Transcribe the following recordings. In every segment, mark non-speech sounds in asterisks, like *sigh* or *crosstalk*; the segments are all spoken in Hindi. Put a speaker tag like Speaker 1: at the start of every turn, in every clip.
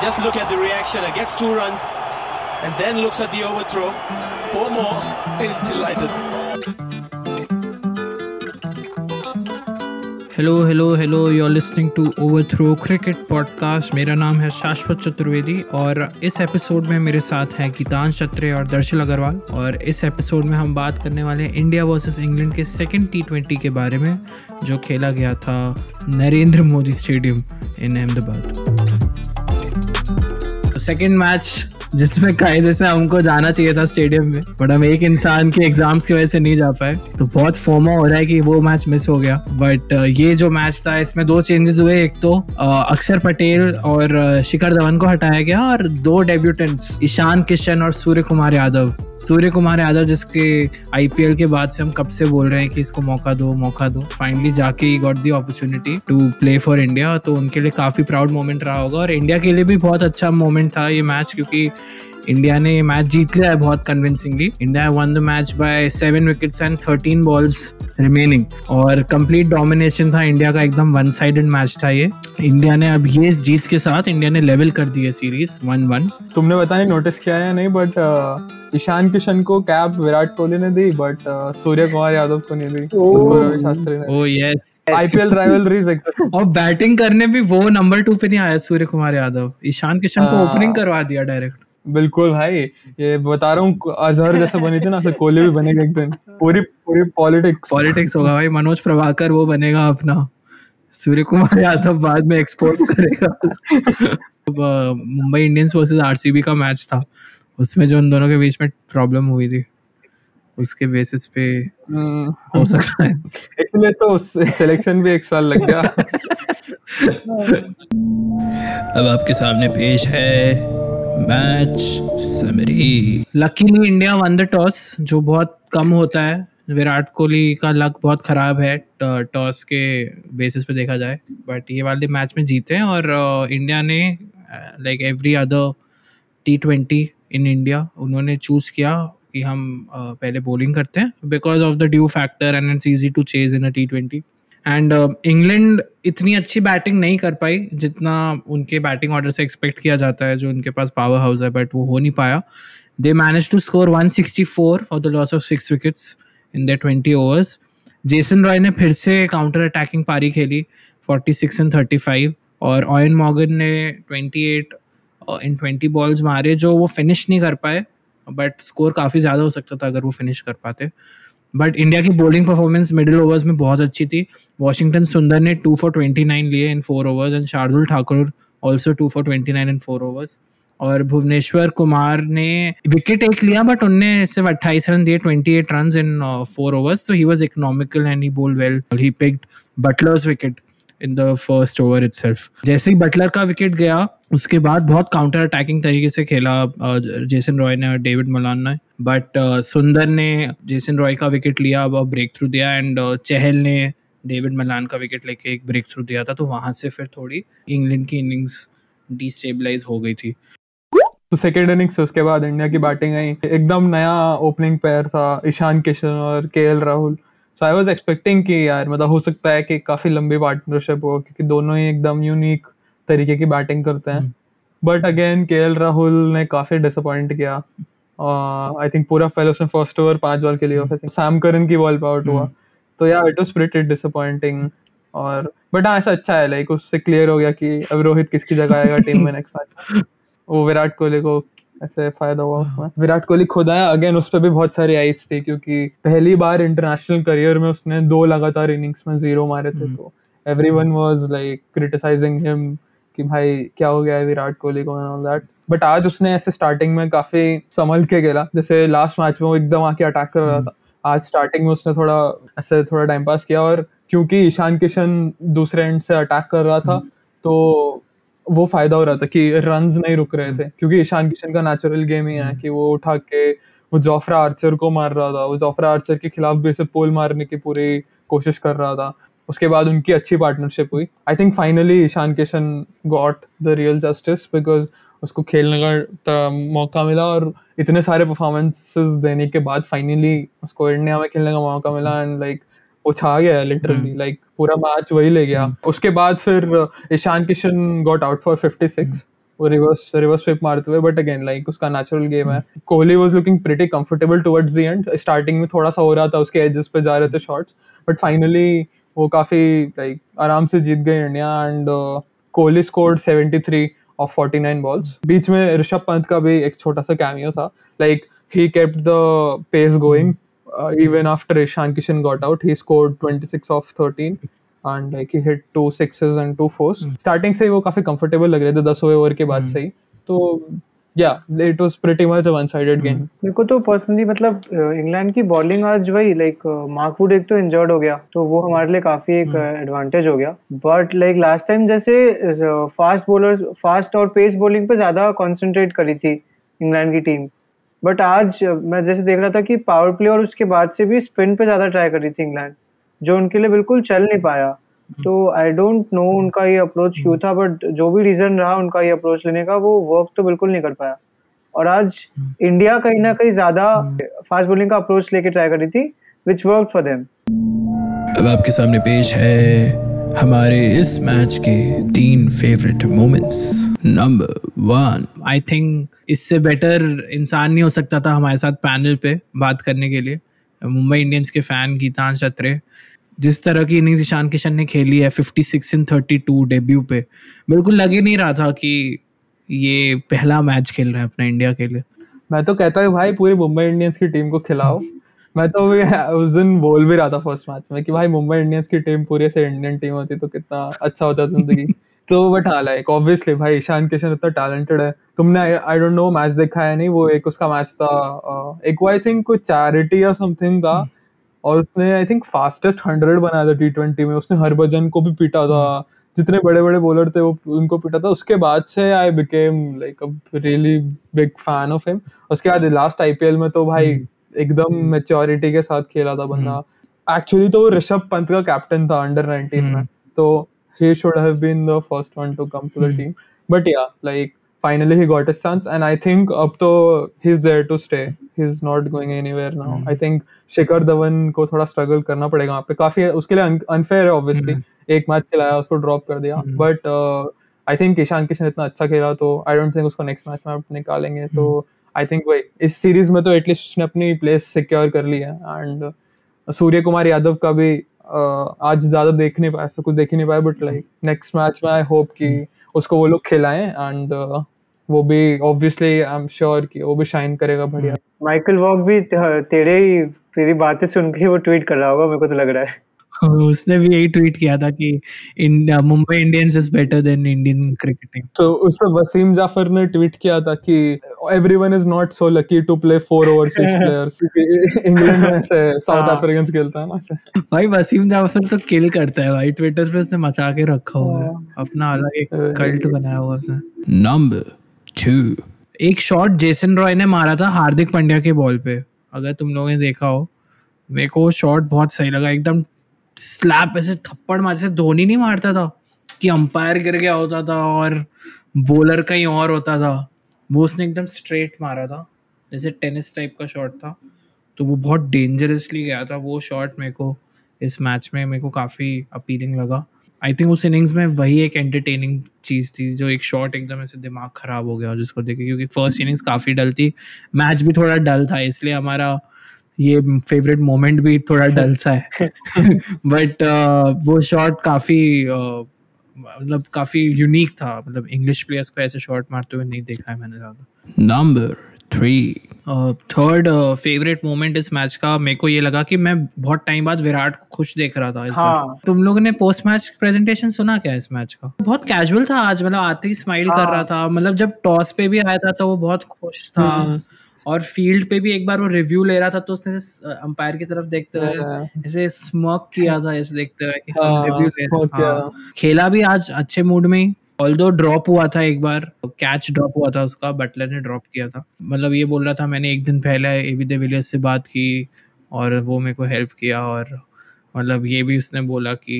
Speaker 1: Just look at the reaction. It gets two runs and then looks at the overthrow. Four more. He's delighted.
Speaker 2: Hello hello hello you are listening to overthrow cricket podcast मेरा नाम है शाश्वत चतुर्वेदी और इस एपिसोड में मेरे साथ हैं गीतांश छत्रे और दर्शल अग्रवाल और इस एपिसोड में हम बात करने वाले हैं इंडिया वर्सेस इंग्लैंड के सेकंड टी ट्वेंटी के बारे में, जो खेला गया था Narendra Modi stadium in Ahmedabad second match जिसमें कायदे से हमको जाना चाहिए था स्टेडियम में बट हम एक इंसान के एग्ज़ाम्स की वजह से नहीं जा पाए। तो बहुत फोमो हो रहा है कि वो मैच मिस हो गया। बट ये जो मैच था, इसमें दो चेंजेस हुए। एक तो अक्षर पटेल और शिखर धवन को हटाया गया और दो डेब्यूटेंट्स ईशान किशन और सूर्य कुमार यादव। सूर्य कुमार यादव जिसके आईपीएल के बाद से हम कब से बोल रहे हैं कि इसको मौका दो मौका दो। फाइनली जाके ही got the opportunity to play for India तो उनके लिए काफ़ी प्राउड मोमेंट रहा होगा। और इंडिया के लिए भी बहुत अच्छा मोमेंट था ये मैच क्योंकि इंडिया ने मैच जीत लिया है बहुत convincingly India won the match by seven wickets and thirteen balls remaining और कंप्लीट डोमिनेशन था इंडिया का एकदम वन साइडेड मैच था ये. इंडिया ने अब ये जीत के साथ इंडिया ने लेवल कर दी है सीरीज़ वन वन
Speaker 3: तुमने नहीं नोटिस किया है नहीं बट uh, ईशान किशन को कैप विराट कोहली ने दी बट uh, सूर्य कुमार यादव को नहीं दी। शास्त्री ने।
Speaker 2: ओ यस
Speaker 3: आईपीएल राइवलरीज
Speaker 2: और बैटिंग करने भी वो नंबर टू पे नहीं आया सूर्य कुमार यादव। ईशान किशन को
Speaker 3: हाँ।
Speaker 2: ओपनिंग करवा दिया डायरेक्ट
Speaker 3: बिल्कुल भाई ये बता रहा हूँ अजहर जैसे बनी थी ना ऐसे कोहली भी बनेगा एक दिन। पूरी पूरी पॉलिटिक्स।
Speaker 2: पॉलिटिक्स होगा भाई मनोज प्रभाकर वो बनेगा अपना। सूर्य कुमार यादव बाद में एक्सपोज करेगा मुंबई इंडियंस वर्सेस आरसीबी का मैच था। उसमें जो उन दोनों के बीच में प्रॉब्लम हुई थी। उसके बेसिस पे
Speaker 3: हम्म,
Speaker 2: हो सकता है।
Speaker 3: इसलिए तो सिलेक्शन भी एक साल लग गया।
Speaker 2: अब आपके सामने पेश है match summary. Luckily India won the toss जो बहुत कम होता है। विराट कोहली का लक बहुत ख़राब है टॉस के बेसिस पे देखा जाए। बट ये वाले मैच में जीते हैं और इंडिया ने like every other T twenty in India उन्होंने चूज़ किया कि हम पहले बॉलिंग करते हैं। Because of the dew factor and it's easy to chase in a T twenty and England इतनी अच्छी बैटिंग नहीं कर पाई, जितना उनके बैटिंग ऑर्डर से एक्सपेक्ट किया जाता है, जो उनके पास पावर हाउस है बट वो हो नहीं पाया। They manage to score 164 for the loss of six wickets in the 20 overs Jason Roy ने फिर से काउंटर अटैकिंग पारी खेली 46 एंड 35 और ऑयन मॉगन ने 28 इन 20 बॉल्स मारे, जो वो फिनिश नहीं कर पाए बट स्कोर काफ़ी ज़्यादा हो सकता था अगर वो फिनिश कर पाते। बट इंडिया की बोलिंग परफॉर्मेंस मिडिल ओवर्स में बहुत अच्छी थी। वॉशिंगटन सुंदर ने टू फॉर ट्वेंटी नाइन लिए in four overs and Shardul Thakur also two for twenty nine in four overs और भुवनेश्वर कुमार ने विकेट एक लिया बट उनने सिर्फ़ अट्ठाईस रन दिए twenty eight run in four overs तो he was economical and he bowled well he picked Buttler's wicket in the first over itself जैसे ही बटलर का विकेट गया, उसके बाद बहुत काउंटर अटैकिंग तरीके से खेला जेसन रॉय ने और डेविड मलान ने बट सुंदर ने जेसन रॉय का विकेट लिया, अब ब्रेक थ्रू दिया एंड चहल ने डेविड मलान का विकेट लेके एक ब्रेक थ्रू दिया था। तो वहाँ से फिर थोड़ी इंग्लैंड की इनिंग्स डिस्टेबलाइज हो गई थी।
Speaker 3: तो सेकेंड इनिंग्स से उसके बाद इंडिया की बैटिंग आई। एकदम नया ओपनिंग पेयर था, ईशान किशन और K Rahul so I was expecting कि यार मतलब हो सकता है कि काफ़ी लंबी पार्टनरशिप हो क्योंकि दोनों ही एकदम यूनिक तरीके की बैटिंग करते हैं। बट अगेन के राहुल ने काफ़ी डिसअपॉइंट किया। आई थिंक पूरा पहले उसने फ़र्स्ट ओवर पाँच बॉल के लिए सैम करन की बॉल पे आउट हुआ तो यार इट वाज प्रीटी डिसअपॉइंटिंग और बट हाँ ऐसा अच्छा है लाइक उससे क्लियर हो गया कि अब रोहित किसकी जगह आएगा टीम में नेक्स्ट मैच *laughs* वो विराट कोहली को ऐसे फ़ायदा हुआ उसमें। विराट कोहली खुद आया अगेन उस पर भी बहुत सारी आइस थी क्योंकि पहली बार इंटरनेशनल करियर में उसने दो लगातार इनिंग्स में ज़ीरो मारे थे तो। Everyone was like criticising him कि भाई क्या हो गया है विराट कोहली को एंड ऑल दैट बट आज उसने ऐसे स्टार्टिंग में काफ़ी संभल के खेला। जैसे लास्ट मैच में वो एकदम आके अटैक कर रहा था। आज स्टार्टिंग में उसने थोड़ा ऐसे थोड़ा टाइम पास किया और क्योंकि ईशान किशन दूसरे एंड से अटैक कर रहा था तो वो फ़ायदा हो रहा था कि रन नहीं रुक रहे थे क्योंकि ईशान किशन का नेचुरल गेम ही है कि वो उठा के वो जोफ्रा आर्चर को मार रहा था वो जोफ्रा आर्चर के खिलाफ भी ऐसे पोल मारने की पूरी कोशिश कर रहा था। उसके बाद उनकी अच्छी पार्टनरशिप हुई। I think finally Ishan Kishan got the real justice because उसको खेलने का मौका मिला और इतने सारे परफॉर्मेंसेस देने के बाद फाइनली उसको इंडिया में खेलने का मौका मिला एंड लाइक वो छा गया लिटरली लाइक पूरा मैच वही ले गया। उसके बाद फिर Ishan Kishan got out for 56 वो रिवर्स रिवर्स स्विप मारते हुए बट अगेन लाइक उसका नेचुरल गेम है। Kohli was looking pretty comfortable towards the end starting में थोड़ा सा हो रहा था उसके एजेस पे जा रहे थे शॉट्स बट फाइनली वो काफ़ी लाइक आराम से जीत गए India and Kohli scored 73 of 49 balls बीच में ऋषभ पंत का भी एक छोटा सा कैमियो था। Like he kept the pace going even after Ishan Kishan got out he scored 26 of 13 and like he hit two sixes and two fours starting से ही वो काफ़ी कंफर्टेबल लग रहे थे 10 ओवर के बाद से ही। तो yeah it was pretty much a one sided game
Speaker 4: मेरे को तो पर्सनली मतलब इंग्लैंड की बॉलिंग आज वही लाइक मार्कवुड एक तो इंजर्ड हो गया तो वो हमारे लिए काफ़ी एक एडवांटेज हो गया। बट लाइक लास्ट टाइम जैसे फास्ट बॉलर फास्ट और पेस बॉलिंग पे ज़्यादा कंसंट्रेट करी थी इंग्लैंड की टीम बट आज मैं जैसे देख रहा था कि पावर प्ले और उसके बाद से भी स्पिन पे ज़्यादा ट्राई कर रही थी इंग्लैंड जो उनके लिए बिल्कुल चल नहीं पाया। तो आई डोंट नो उनका ये अप्रोच क्यों था बट जो भी रीजन रहा उनका ये अप्रोच लेने का वो वर्क तो बिल्कुल नहीं कर पाया। और आज इंडिया कहीं ना कहीं ज़्यादा फास्ट बॉलिंग का अप्रोच लेके ट्राई कर रही थी विच वर्क फॉर देम
Speaker 2: अब आपके सामने पेश है हमारे इस मैच के तीन favourite moments number one I think इससे बेटर इंसान नहीं हो सकता था हमारे साथ पैनल पे बात करने के लिए। मुंबई इंडियंस के फ़ैन गीतांश अत्रे जिस तरह की इनिंग्स ईशान किशन ने खेली है fifty six in thirty two debut पे बिल्कुल लग ही नहीं रहा था कि ये पहला मैच खेल रहे हैं अपना इंडिया के लिए।
Speaker 3: मैं तो कहता हूँ भाई पूरी मुंबई इंडियंस की टीम को खिलाओ। मैं तो भी *laughs* उस दिन बोल भी रहा था फ़र्स्ट मैच में कि भाई मुंबई इंडियंस की टीम पूरी से इंडियन टीम होती तो कितना अच्छा होता ज़िंदगी *laughs* तो बट हाँ लाइक ऑब्वियसली भाई ईशान किशन इतना टैलेंटेड है। तुमने आई डोंट नो मैच देखा है नहीं? वो एक उसका मैच था एक वो आई थिंक कोई चैरिटी या समथिंग था। और उसने आई थिंक फास्टेस्ट हंड्रेड बनाया था टी ट्वेंटी में। उसने हरभजन को भी पीटा था। जितने बड़े बड़े बॉलर थे वो उनको पीटा था। उसके बाद से I became like a really big fan of him उसके बाद लास्ट आईपीएल में तो भाई हम्म। एकदम मेच्योरिटी के साथ खेला था बंदा। एक्चुअली तो ऋषभ पंत का कैप्टन था अंडर 19 में। तो he should have been the first one to come to the team. But yeah, like finally he got his chance, and I think up to he's there to stay. He's not going anywhere now. I think Shikhar Dhawan को थोड़ा स्ट्रगल करना पड़ेगा वहाँ पे। काफ़ी उसके लिए अनफेयर है ऑब्वियसली एक मैच खिलाया उसको ड्रॉप कर दिया। But I think Ishan Kishan इतना अच्छा खेला तो आई डोंट थिंक उसको नेक्स्ट मैच में निकालेंगे। तो आई थिंक वही, इस सीरीज़ में तो एटलीस्ट उसने अपनी प्लेस सिक्योर कर ली है। एंड सूर्य कुमार यादव का भी आज ज़्यादा देख नहीं पाया सब कुछ देख ही नहीं पाया बट लाइक नेक्स्ट मैच में आई होप कि उसको वो लोग खिलाएँ। एंड वो भी ऑब्वियसली आई एम श्योर कि वो भी शाइन करेगा बढ़िया।
Speaker 4: माइकल वॉक भी, तेरे ही, तेरी बातें सुन के वो ट्वीट कर रहा होगा, मेरे को तो लग रहा है। *laughs*
Speaker 2: उसने भी यही ट्वीट किया था कि in Mumbai Indians is better than Indian cricketing
Speaker 3: तो उस पर वसीम जाफ़र ने ट्वीट किया था कि everyone is not so lucky to play four overseas players England में से साउथ अफ्रीकन खेलता है ना।
Speaker 2: भाई वसीम जाफ़र तो किल करता है भाई ट्विटर पे उसने मचा के रखा हुआ है। हाँ। अपना अलग एक कल्ट बनाया हुआ उसने। नंबर टू एक शॉट जेसन रॉय ने मारा था हार्दिक पांड्या के बॉल पे। अगर तुम लोगों ने देखा हो मेरे को शॉट बहुत सही लगा। एकदम स्लैप ऐसे थप्पड़ मार जैसे धोनी नहीं मारता था, कि अंपायर गिर गया होता था और बॉलर कहीं और होता था। वो उसने एकदम स्ट्रेट मारा था, जैसे टेनिस टाइप का शॉट था। तो वो बहुत डेंजरसली गया था, वो शॉट मेरे को, इस मैच में मेरे को काफ़ी अपीलिंग लगा। आई थिंक उस इनिंग्स में वही एक एंटरटेनिंग चीज़ थी, जो एक शॉट एकदम ऐसे दिमाग ख़राब हो गया, जिसको देखे क्योंकि फ़र्स्ट इनिंग्स काफ़ी डल थी। मैच भी थोड़ा डल था, इसलिए हमारा ये फेवरेट मोमेंट भी थोड़ा *laughs* डल सा है। *laughs* बट uh, वो शॉट काफ़ी uh, मतलब काफ़ी यूनिक था। मतलब इंग्लिश प्लेयर्स को ऐसे शॉट मारते हुए नहीं देखा है मैंने ज़्यादा। Number three third favourite moment इस मैच का मेरे को ये लगा कि मैं बहुत टाइम बाद विराट को खुश देख रहा था इस हाँ. बार तुम लोगों ने पोस्ट मैच प्रेजेंटेशन सुना क्या इस मैच का? बहुत कैजुअल था आज मतलब आते ही स्माइल हाँ. कर रहा था। मतलब जब टॉस पे भी आया था तो वो बहुत खुश था। हम्म। और फ़ील्ड पे भी एक बार वो रिव्यू ले रहा था तो उसने अंपायर की तरफ़ देखते हुए हाँ। ऐसे स्मोक किया था ऐसे देखते हुए कि हाँ, रिव्यू ले हाँ, खेला भी आज अच्छे मूड में ही। ऑल दो ड्रॉप हुआ था एक बार कैच ड्रॉप हुआ था उसका बटलर ने ड्रॉप किया था। मतलब ये बोल रहा था मैंने एक दिन पहले ए बी डिविलियर्स से बात की और वो मेरे को हेल्प किया और मतलब ये भी उसने बोला कि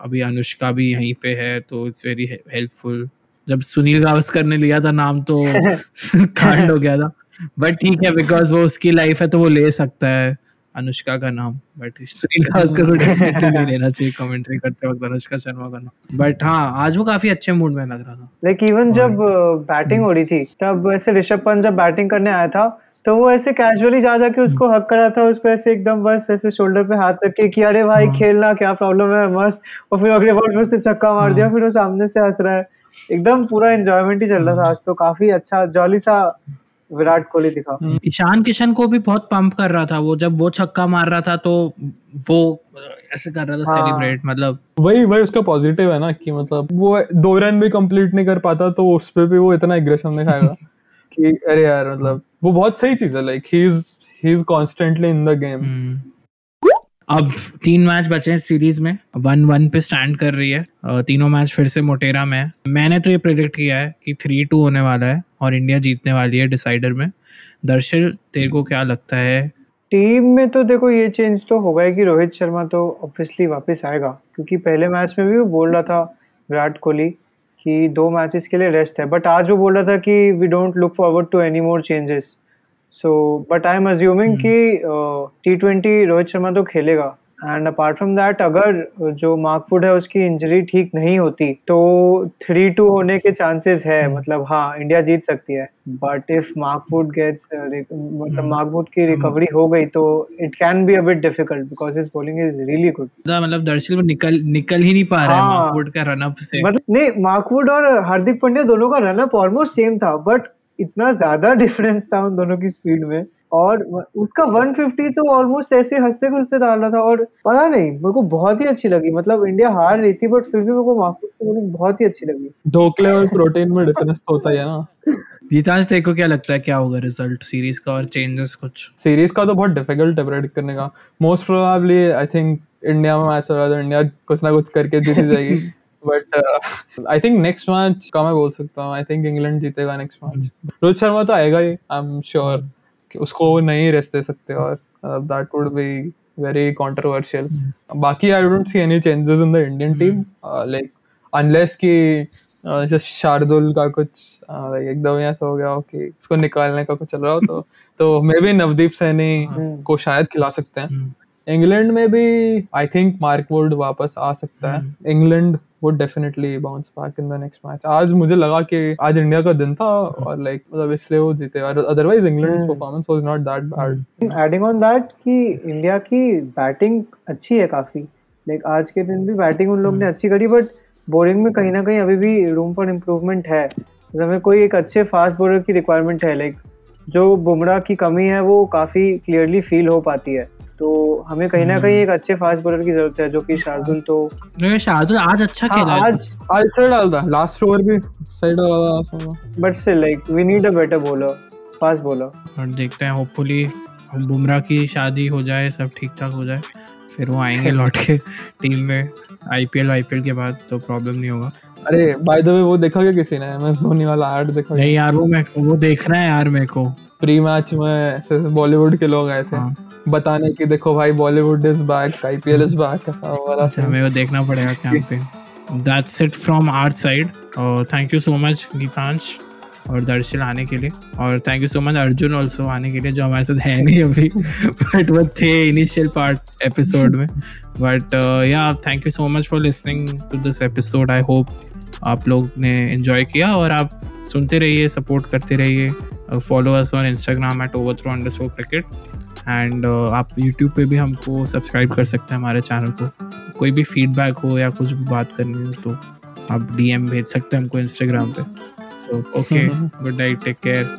Speaker 2: अभी अनुष्का भी यहीं पे है तो इट्स वेरी हेल्पफुल जब सुनील गावस्कर ने लिया था नाम तो *laughs* कांड हो गया था। बट ठीक है बिकॉज़ वो उसकी लाइफ है तो वो ले सकता है अनुष्का का नाम। बट सुनील गावस्कर को डेफिनेटली नहीं लेना चाहिए कमेंट्री करते वक्त अनुष्का शर्मा का नाम। बट हाँ आज वो काफ़ी अच्छे मूड में लग रहा था।
Speaker 4: लाइक इवन जब बैटिंग हो रही थी तब ऐसे ऋषभ पंत जब बैटिंग करने आया था तो वो ऐसे कैजुअली जा जाके उसको हक करा था उसको ऐसे एकदम बस ऐसे शोल्डर पे हाथ रख के कि अरे भाई
Speaker 2: हाँ।
Speaker 4: खेलना क्या प्रॉब्लम है? मस्त। और फिर अगले बॉल में उसने छक्का मार दिया
Speaker 2: हाँ।
Speaker 4: फिर वो सामने से हंस रहा है। एकदम पूरा एंजॉयमेंट ही चल रहा था आज तो। काफ़ी अच्छा जॉली सा विराट कोहली दिखा।
Speaker 2: ईशान किशन को भी बहुत पंप कर रहा था वो। जब वो छक्का मार रहा था तो वो ऐसे कर रहा था
Speaker 4: हाँ।
Speaker 2: सेलिब्रेट मतलब।
Speaker 3: वही वही उसका पॉजिटिव है ना कि मतलब वो दो रन भी कंप्लीट नहीं कर पाता तो उस पे भी वो इतना एग्रेशन दिखाएगा। कि अरे यार मतलब वो बहुत सही चीज़ है like he is he is constantly in the game.
Speaker 2: अब तीन मैच बचे हैं सीरीज़ में। वन वन पे स्टैंड कर रही है तीनों मैच फिर से मोटेरा में है। मैंने तो ये प्रिडिक्ट किया है कि थ्री टू होने वाला है और इंडिया जीतने वाली है डिसाइडर में। दर्शल तेरे को क्या लगता है?
Speaker 4: टीम में तो देखो ये चेंज तो होगा ही कि रोहित शर्मा तो ऑब्वियसली वापस आएगा। क्योंकि पहले मैच में भी वो बोल रहा था विराट कोहली कि दो मैचेस के लिए रेस्ट है। बट आज वो बोल रहा था कि we don't look forward to any more changes so but I am assuming कि टी ट्वेंटी रोहित शर्मा तो खेलेगा। एंड अपार्ट फ्रॉम दैट अगर जो मार्कवुड है उसकी इंजरी ठीक नहीं होती तो थ्री टू होने के चांसेस है। मतलब हाँ इंडिया जीत सकती है। But if Mark Wood gets मतलब मार्कवुड की रिकवरी हो गई तो it can be a bit difficult because his bowling is really good
Speaker 2: मतलब वो निकल निकल ही नहीं पा रहा है
Speaker 4: हाँ।
Speaker 2: मार्कवुड का रनअप से।
Speaker 4: मतलब नहीं मार्कवुड और हार्दिक पांड्या दोनों का रनअप ऑलमोस्ट सेम था बट इतना ज़्यादा डिफरेंस था उन दोनों की स्पीड में। और उसका 150 तो ऑलमोस्ट ऐसे हँसते खुलते डाल रहा था और पता नहीं मेरे को बहुत ही अच्छी लगी। मतलब इंडिया हार रही थी बट फिर भी मेरे को मार्कवुड की बहुत ही अच्छी लगी।
Speaker 3: ढोकले और प्रोटीन में डिफरेंस तो होता है ना।
Speaker 2: गीतांश को क्या लगता है क्या होगा रिज़ल्ट सीरीज़ का और चेंजेस कुछ?
Speaker 3: सीरीज़ का तो बहुत डिफ़िकल्ट है प्रेडिक्ट करने का। Most probably I think India में मैच हो रहा था इंडिया कुछ ना कुछ करके जीत जाएगी। But I think next match का मैं बोल सकता हूँ? आई थिंक इंग्लैंड जीतेगा नेक्स्ट मैच रोहित शर्मा तो आएगा ही आई एम श्योर कि उसको नहीं रेस्ट दे सकते और that would be very controversial बाकी I don't see any changes in the Indian team like unless कि जस्ट शार्दुल का कुछ uh, like एकदम ऐसा हो गया हो कि इसको निकालने का कुछ चल रहा हो तो *laughs* तो मे बी नवदीप सैनी को शायद खिला सकते हैं। इंग्लैंड में भी आई थिंक मार्क मार्कवुड वापस आ सकता है. England would definitely bounce back in the next match आज मुझे लगा कि आज इंडिया का दिन था और लाइक मतलब इसलिए वो जीते. और otherwise England performance was not that bad
Speaker 4: adding on that कि इंडिया की बैटिंग अच्छी है काफ़ी. लाइक आज के दिन भी बैटिंग उन लोग ने अच्छी करी बट बॉलिंग में कहीं ना कहीं अभी भी रूम फॉर इम्प्रूवमेंट है. जैसे हमें कोई एक अच्छे फास्ट बॉलर की रिक्वायरमेंट है. लाइक जो बुमराह की कमी है वो काफ़ी क्लियरली फील हो पाती है. तो हमें कहीं ना कहीं एक अच्छे फास्ट बॉलर की ज़रूरत है जो कि शार्दुल तो
Speaker 2: नहीं, शार्दुल आज अच्छा
Speaker 4: हाँ,
Speaker 2: खेला है
Speaker 4: आज
Speaker 3: आज सही डाल था। लास्ट ओवर भी सही डाला था
Speaker 4: but still like we need a better bowler fast bowler
Speaker 2: और देखते हैं होपफुली बुमराह की शादी हो जाए सब ठीक ठाक हो जाए फिर वो आएँगे *laughs* लौट के टीम में आईपीएल आईपीएल के बाद तो प्रॉब्लम नहीं होगा।
Speaker 3: अरे बाय द वे वो देखा क्या किसी ने? एम एस धोनी वाला एड देखा
Speaker 2: नहीं यार वो मैं वो देखना है यार मेरे को।
Speaker 3: प्री मैच में ऐसे बॉलीवुड के लोग आए थे।
Speaker 2: हाँ।
Speaker 3: बताने की देखो भाई Bollywood is back IPL is back ऐसा वाला
Speaker 2: अच्छा मेरे को देखना पड़ेगा campaign that's it from our side और thank you so much Geetansh और दर्शल आने के लिए। और thank you so much Arjun also आने के लिए जो हमारे साथ है नहीं अभी। बट वो थे इनिशियल पार्ट एपिसोड में। But yeah thank you so much for listening to this episode I hope आप लोग ने एंजॉय किया और आप सुनते रहिए सपोर्ट करते रहिए। Follow us on Instagram at over throw under so cricket and आप यूट्यूब पे भी हमको सब्सक्राइब कर सकते हैं हमारे चैनल को। कोई भी फीडबैक हो या कुछ भी बात करनी हो तो आप डीएम भेज सकते हैं हमको इंस्टाग्राम पे। So okay good night take care